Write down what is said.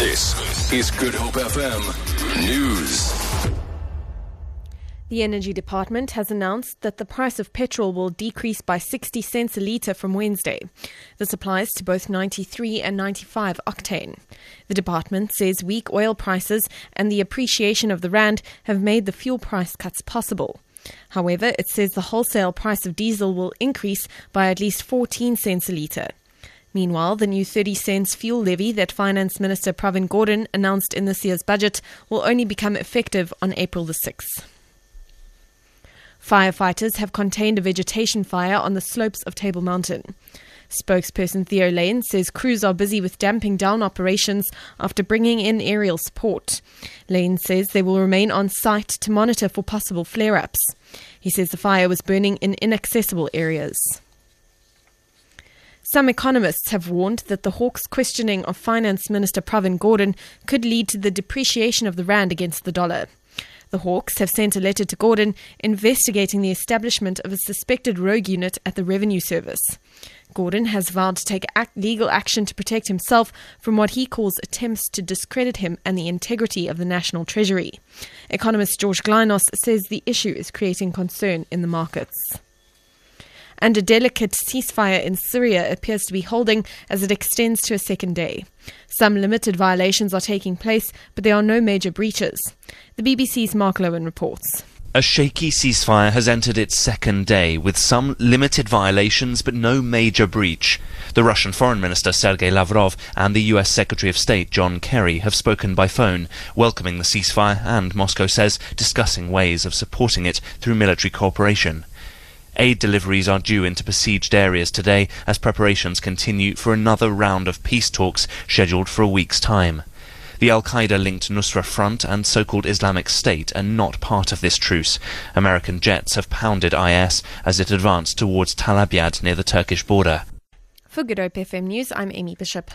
This is Good Hope FM News. The Energy Department has announced that the price of petrol will decrease by 60 cents a litre from Wednesday. This applies to both 93 and 95 octane. The department says weak oil prices and the appreciation of the rand have made the fuel price cuts possible. However, it says the wholesale price of diesel will increase by at least 14 cents a litre. Meanwhile, the new 30 cents fuel levy that Finance Minister Pravin Gordhan announced in this year's budget will only become effective on April the 6th. Firefighters have contained a vegetation fire on the slopes of Table Mountain. Spokesperson Theo Layne says crews are busy with damping down operations after bringing in aerial support. Layne says they will remain on site to monitor for possible flare ups. He says the fire was burning in inaccessible areas. Some economists have warned that the Hawks' questioning of Finance Minister Pravin Gordhan could lead to the depreciation of the rand against the dollar. The Hawks have sent a letter to Gordhan investigating the establishment of a suspected rogue unit at the Revenue Service. Gordhan has vowed to take act- legal action to protect himself from what he calls attempts to discredit him and the integrity of the National Treasury. Economist George Glynos says the issue is creating concern in the markets and a delicate ceasefire in Syria appears to be holding as it extends to a second day. Some limited violations are taking place, but there are no major breaches. The BBC's Mark Lowen reports. A shaky ceasefire has entered its second day, with some limited violations but no major breach. The Russian Foreign Minister Sergei Lavrov and the US Secretary of State John Kerry have spoken by phone, welcoming the ceasefire and, Moscow says, discussing ways of supporting it through military cooperation. Aid deliveries are due into besieged areas today as preparations continue for another round of peace talks scheduled for a week's time. The Al Qaeda linked Nusra Front and so called Islamic State are not part of this truce. American jets have pounded IS as it advanced towards Tal Abyad near the Turkish border. For Good Hope FM News, I'm Amy Bishop.